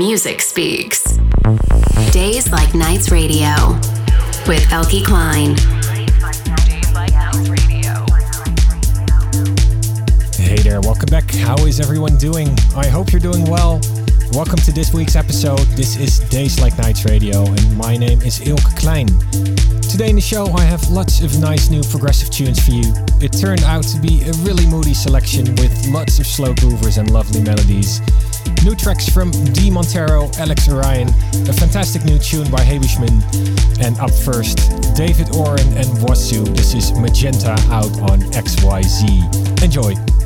music speaks. Days Like Nights Radio with Eelke Kleijn. Hey there, welcome back. How is everyone doing? I hope you're doing well. Welcome to this week's episode. This is Days Like Nights Radio, and my name is Eelke Kleijn. Today in the show, I have lots of nice new progressive tunes for you. It turned out to be a really moody selection with lots of slow groovers and lovely melodies. New tracks from D. Montero, Alex Orion, a fantastic new tune by Habischman, and up first, David Oren and Wasu. This is Magenta out on XYZ. Enjoy.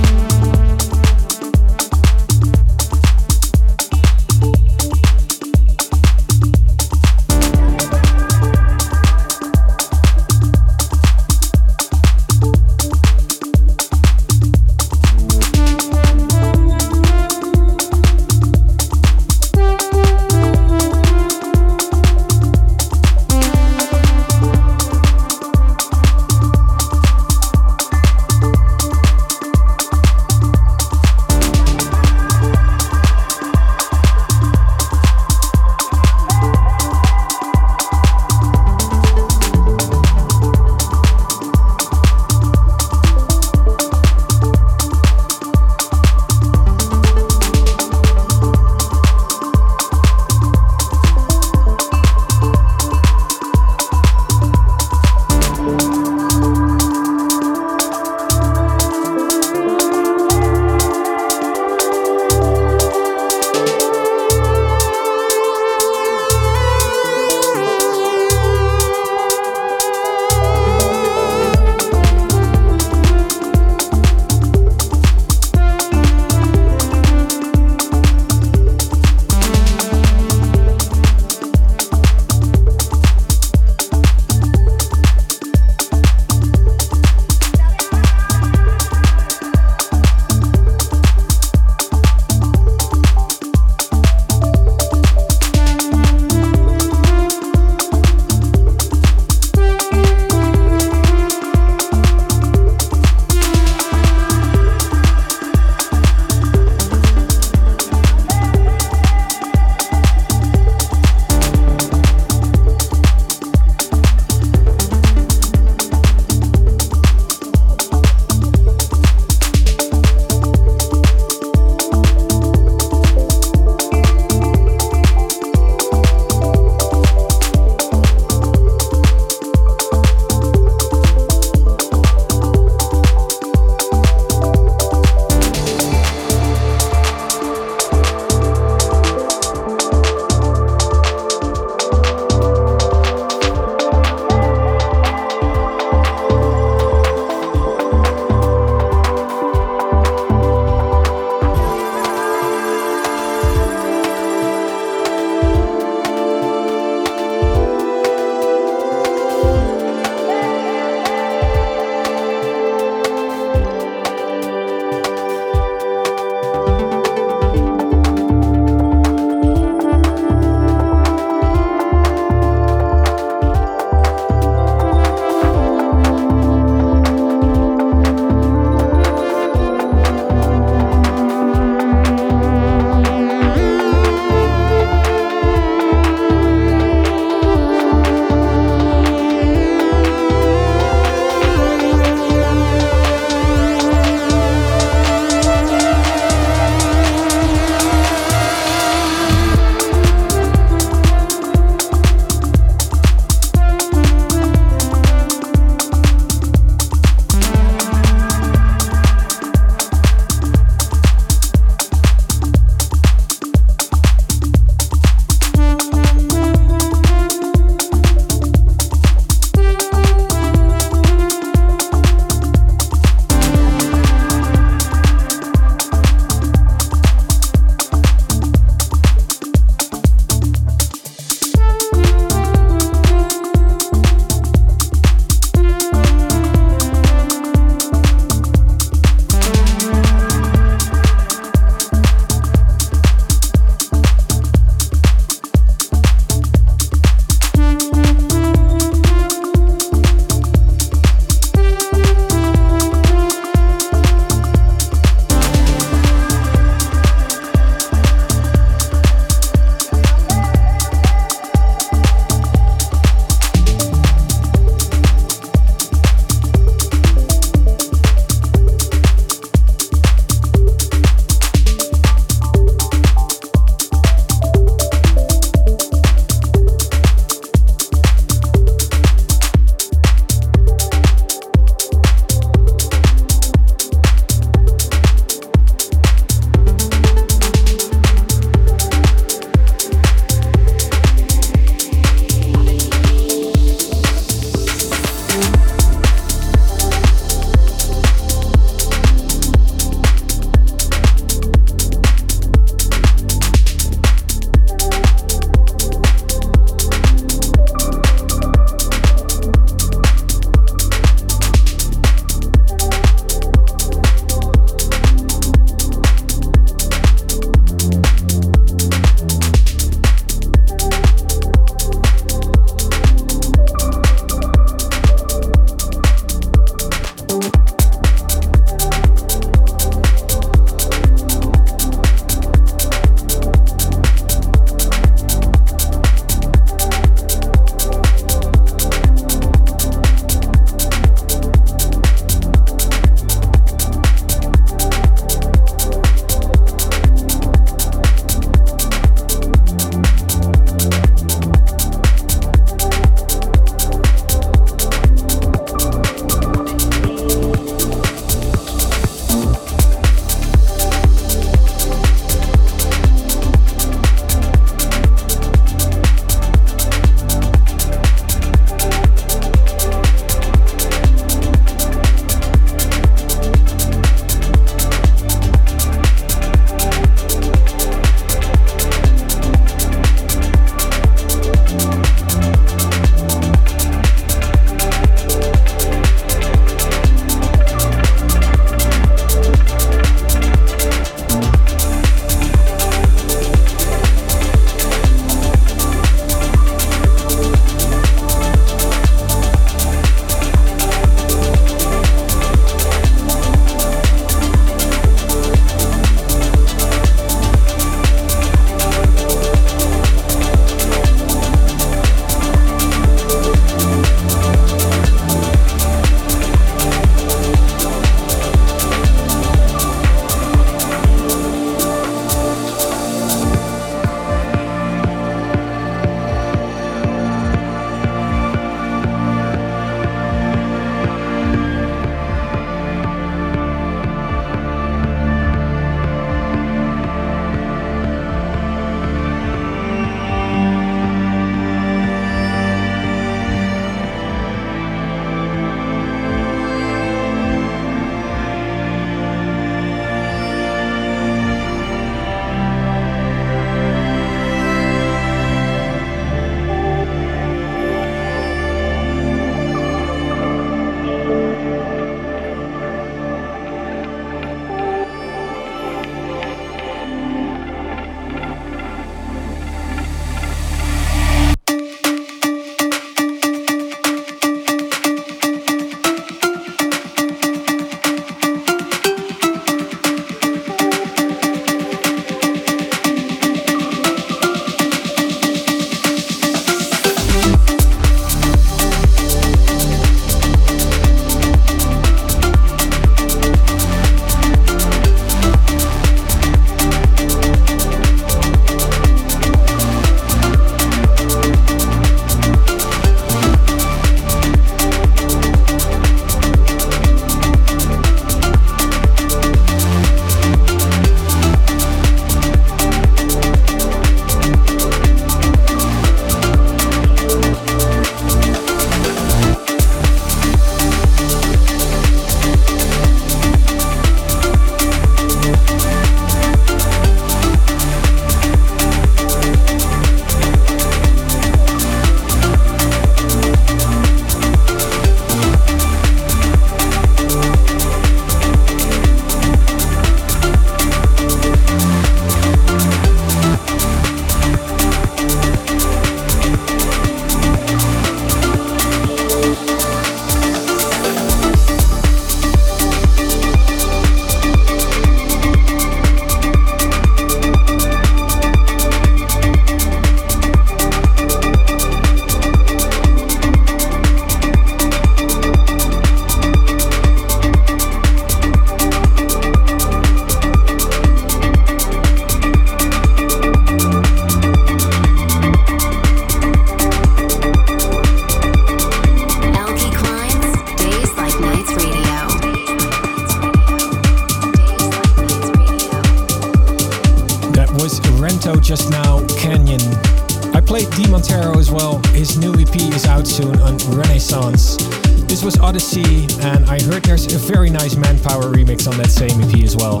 On that same EP as well.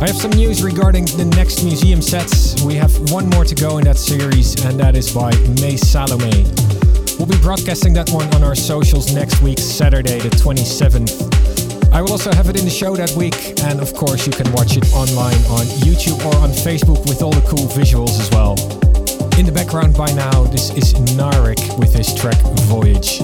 I have some news regarding the next museum sets. We have one more to go in that series, and that is by May Salome. We'll be broadcasting that one on our socials next week, Saturday, the 27th. I will also have it in the show that week, and of course, you can watch it online on YouTube or on Facebook with all the cool visuals as well. In the background by now, this is Narik with his track Voyage.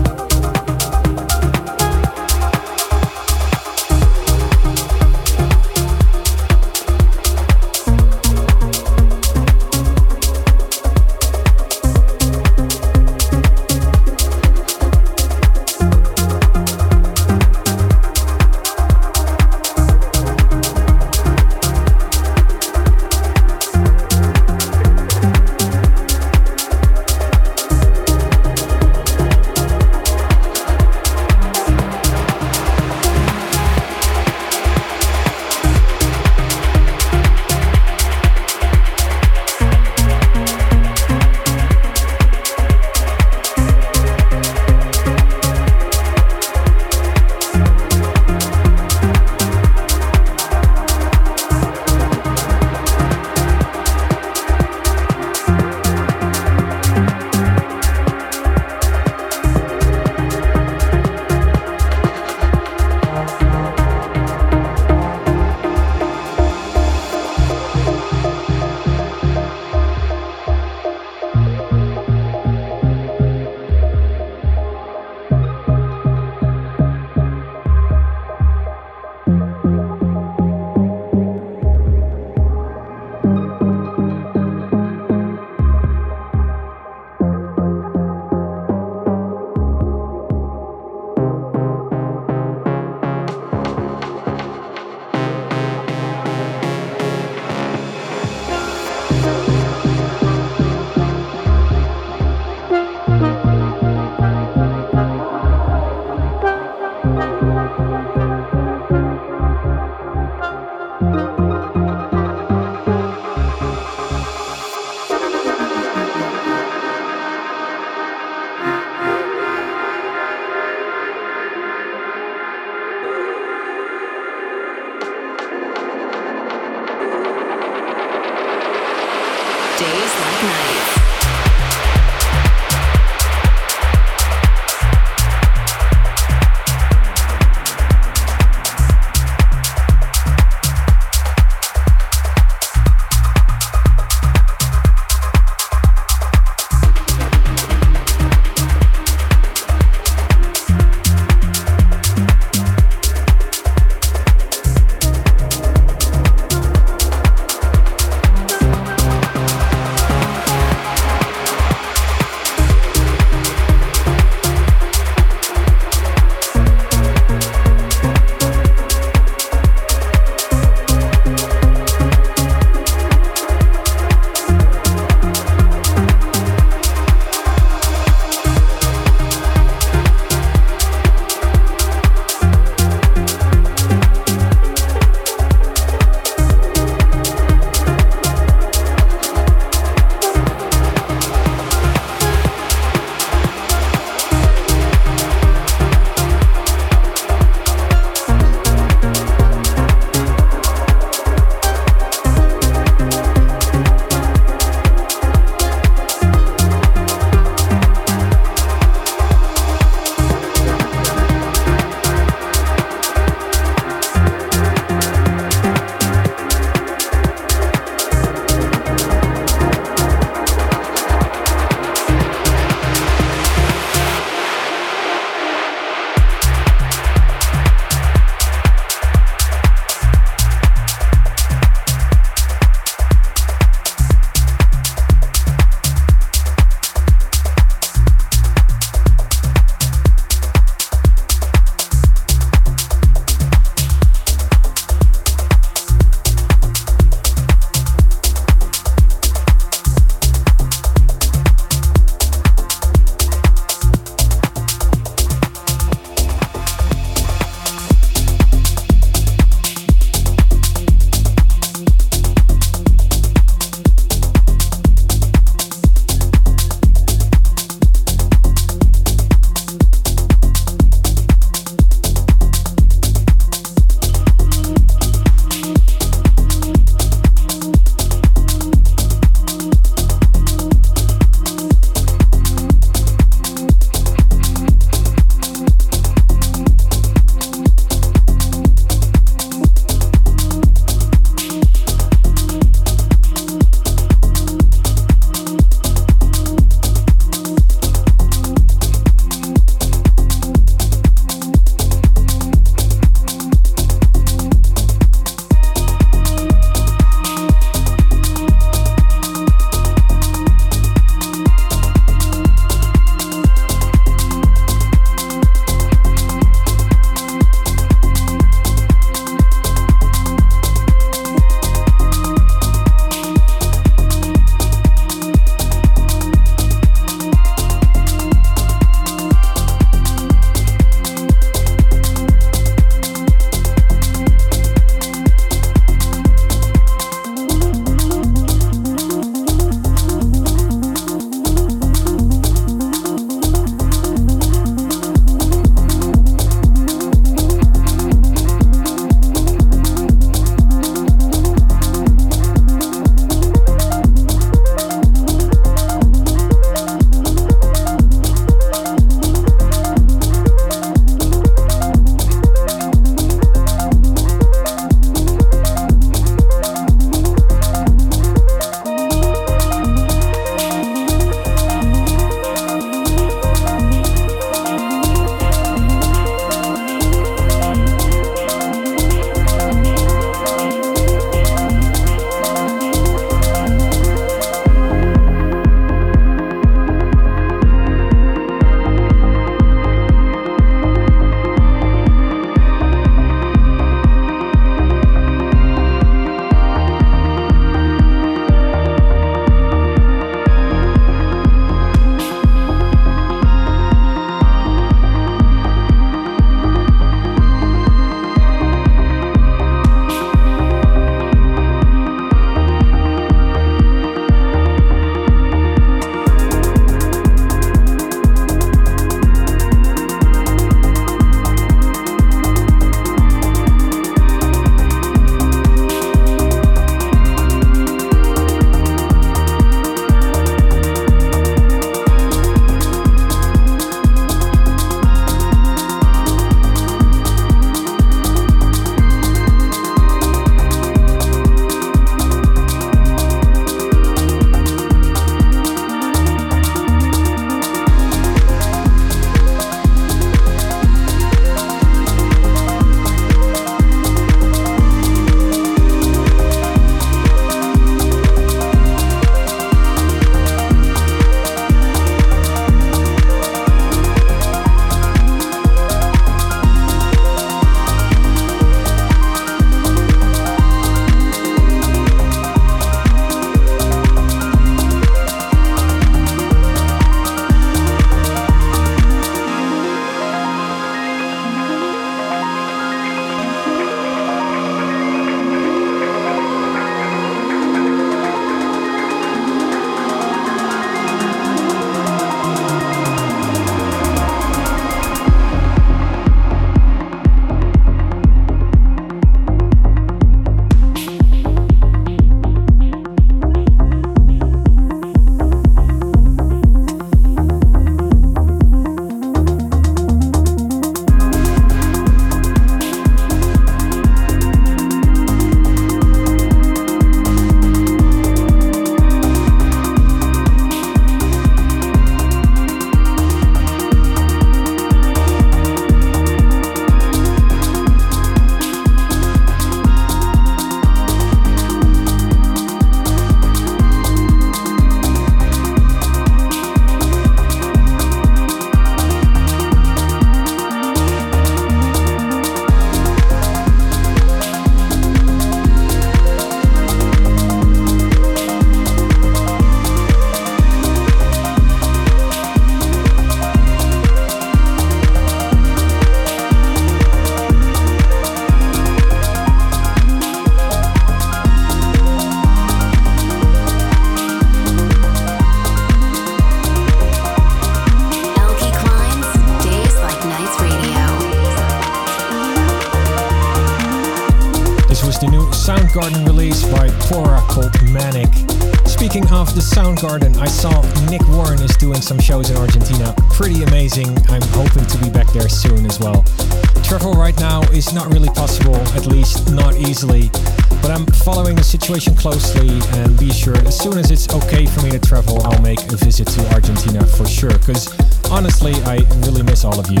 Situation closely and be sure as soon as it's okay for me to travel, I'll make a visit to Argentina for sure. Because honestly, I really miss all of you.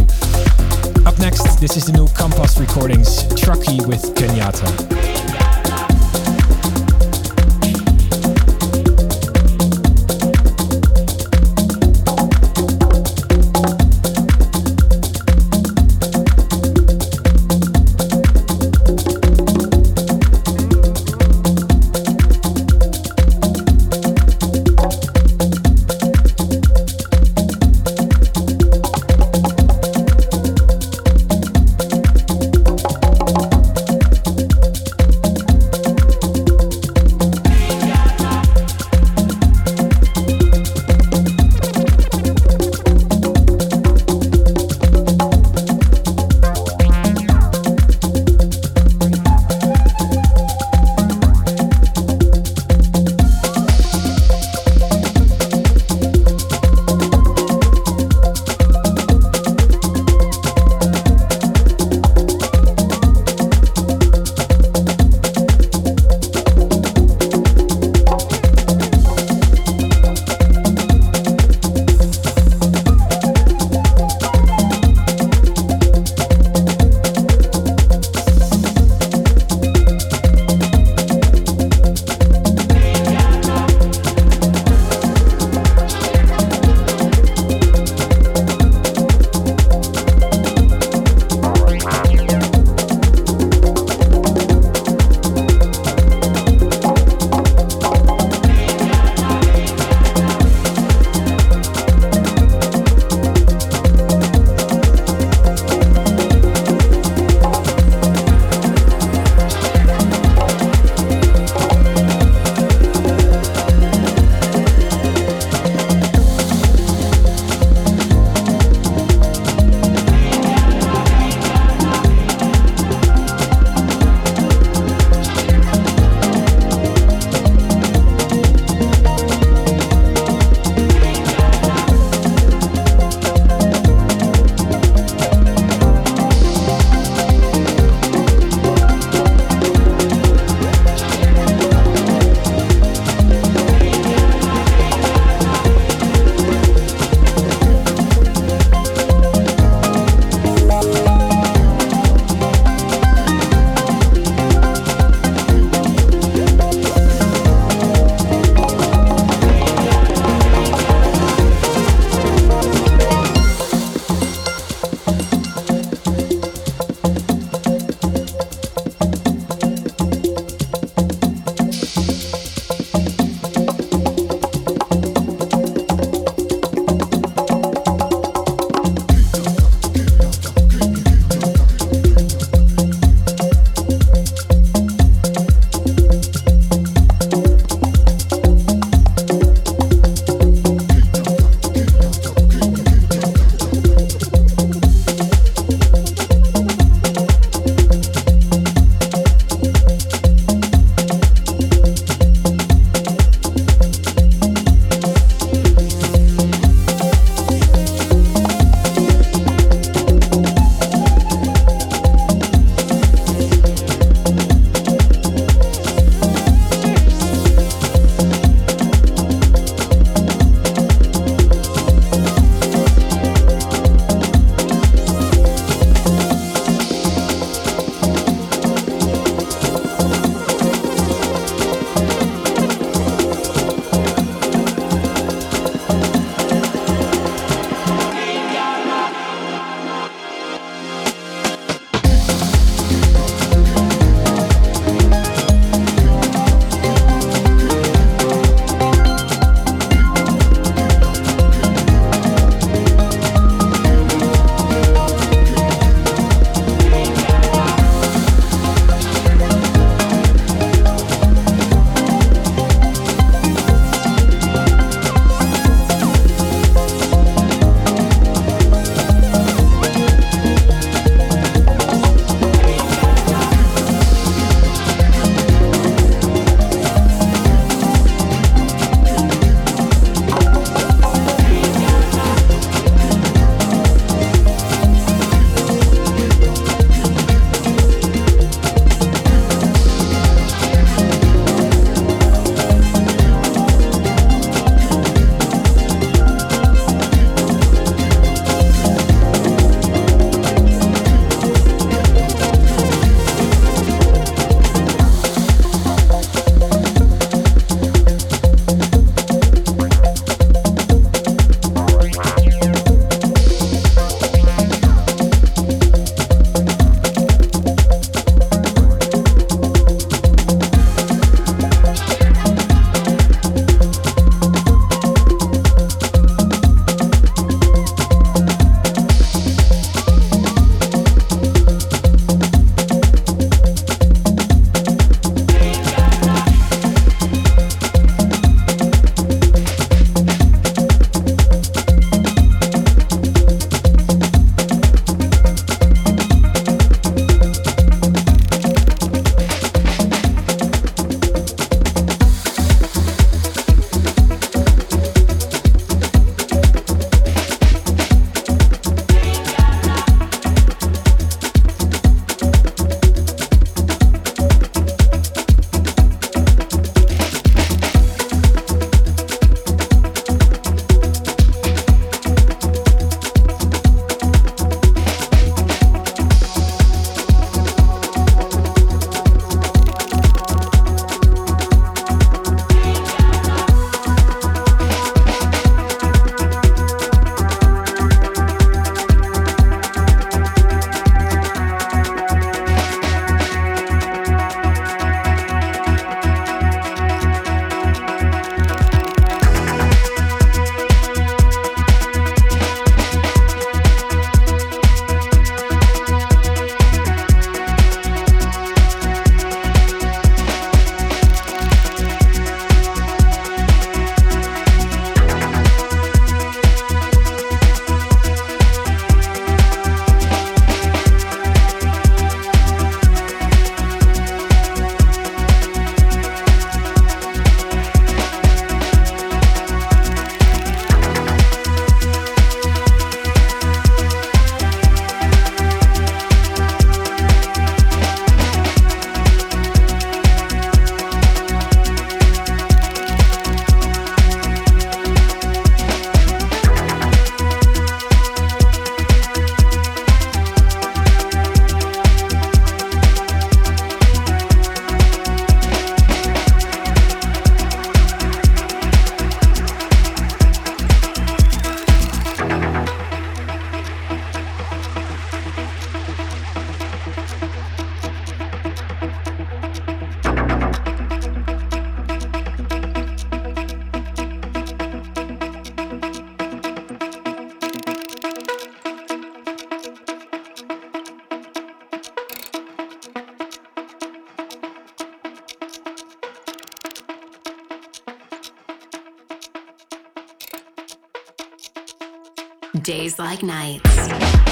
Up next, this is the new Compost Recordings Truckee with Kenyatta. Days Like Nights.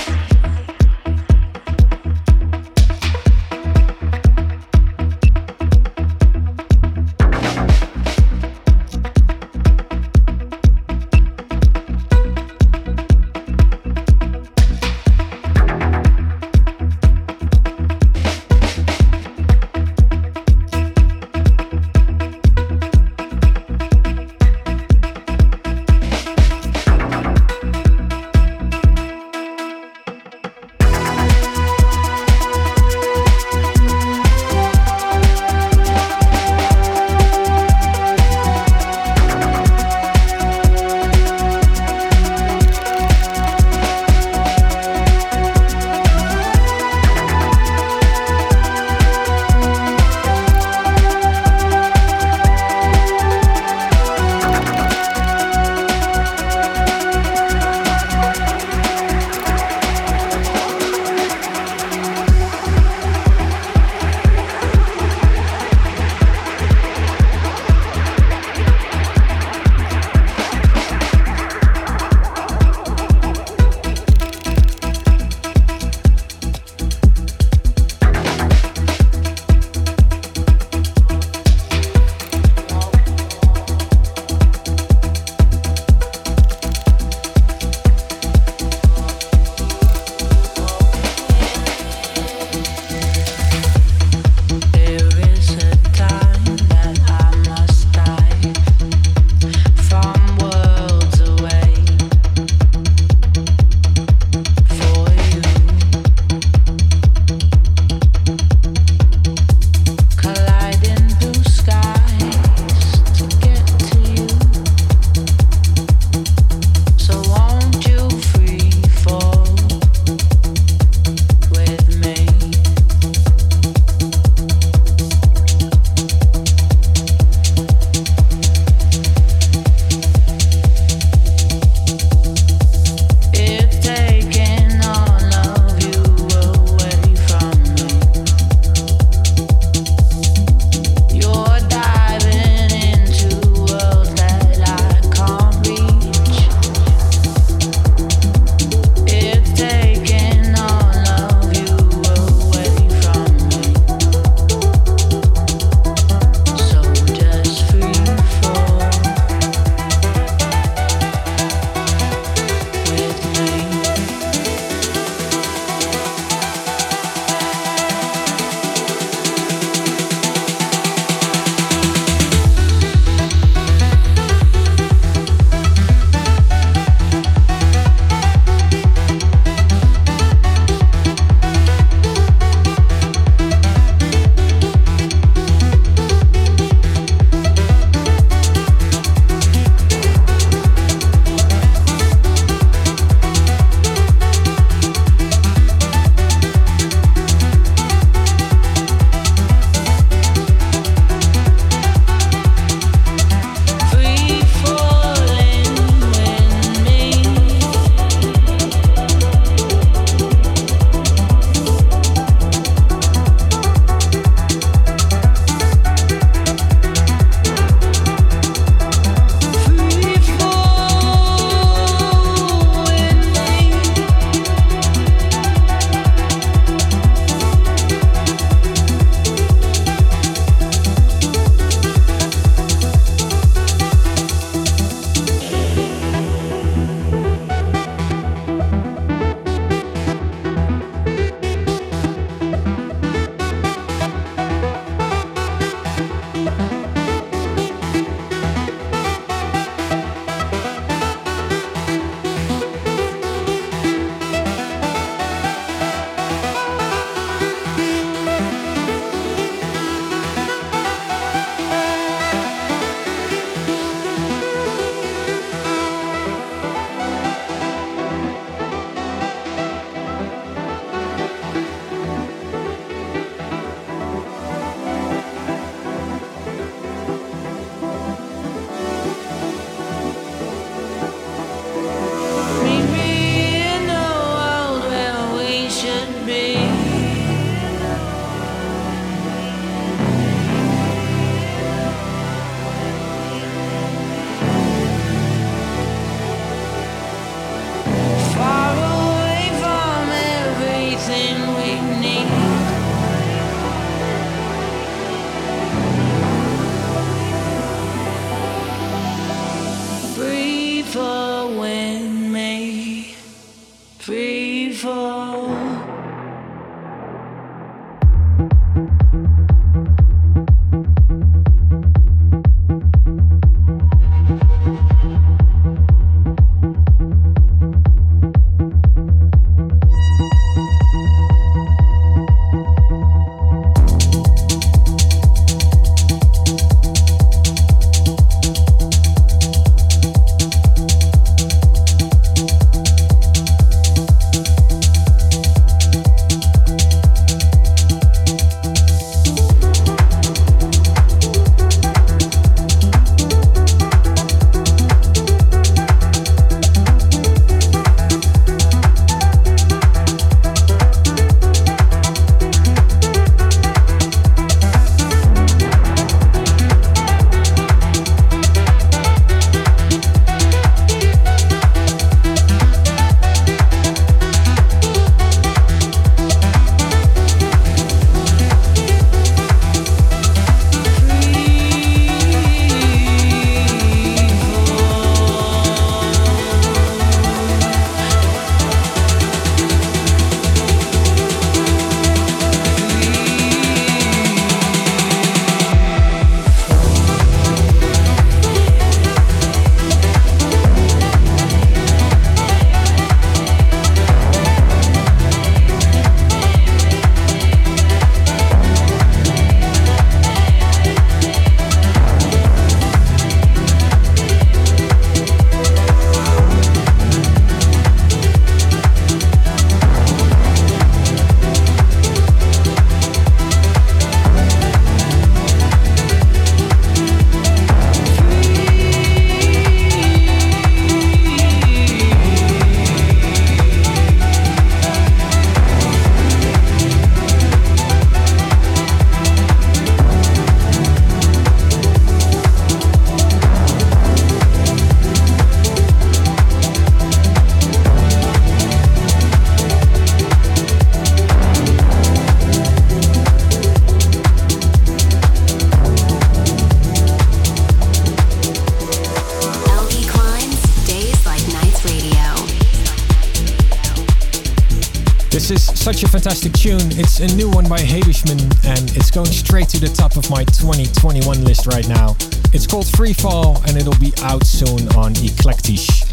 Such a fantastic tune. It's a new one by Habischman and it's going straight to the top of my 2021 list right now. It's called Free Fall and it'll be out soon on Eclectish.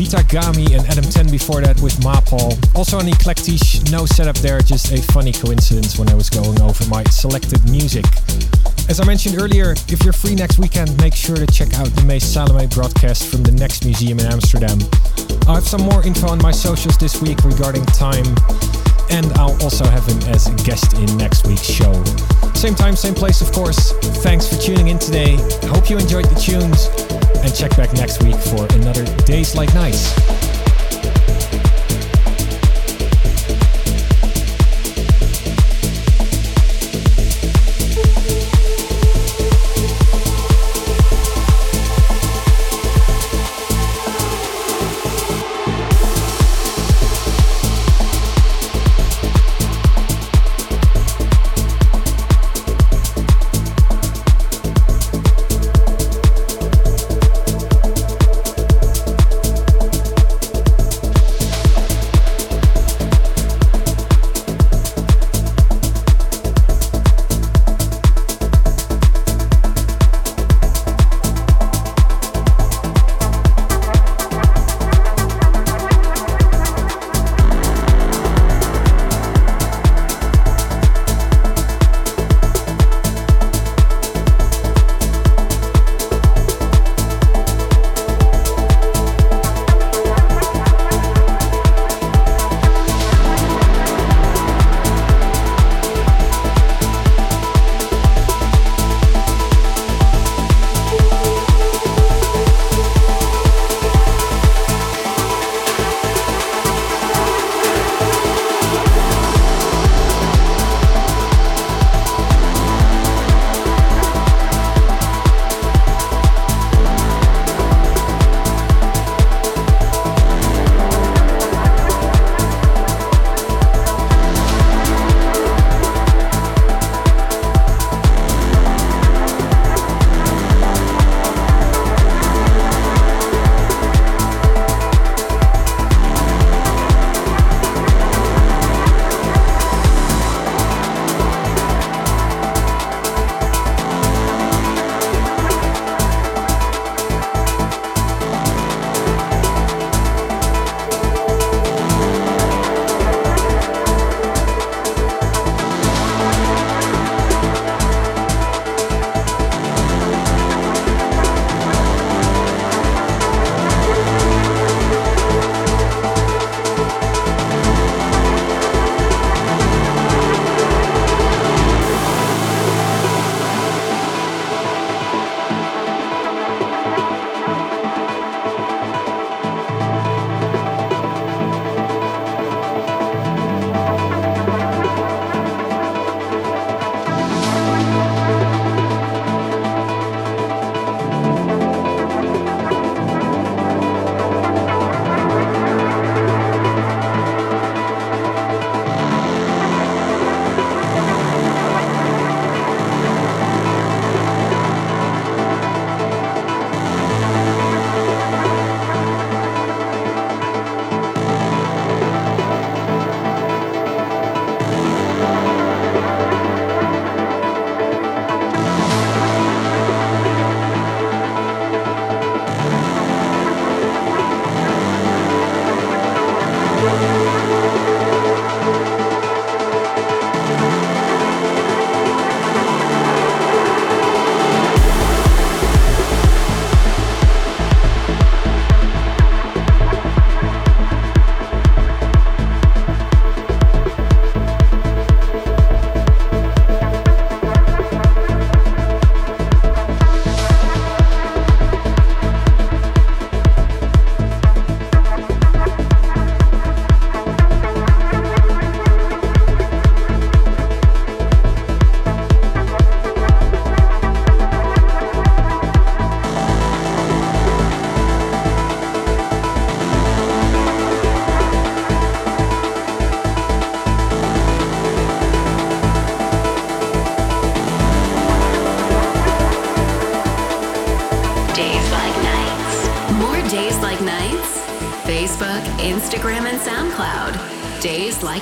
Mitagami and Adam 10 before that with Mapol. Also on Eclectish, no setup there, just a funny coincidence when I was going over my selected music. As I mentioned earlier, if you're free next weekend, make sure to check out the Mees Salomé broadcast from the next museum in Amsterdam. I'll have some more info on my socials this week regarding time, and I'll also have him as a guest in next week's show. Same time, same place, of course. Thanks for tuning in today. Hope you enjoyed the tunes and check back next week for another Days Like Nights.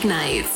Nights.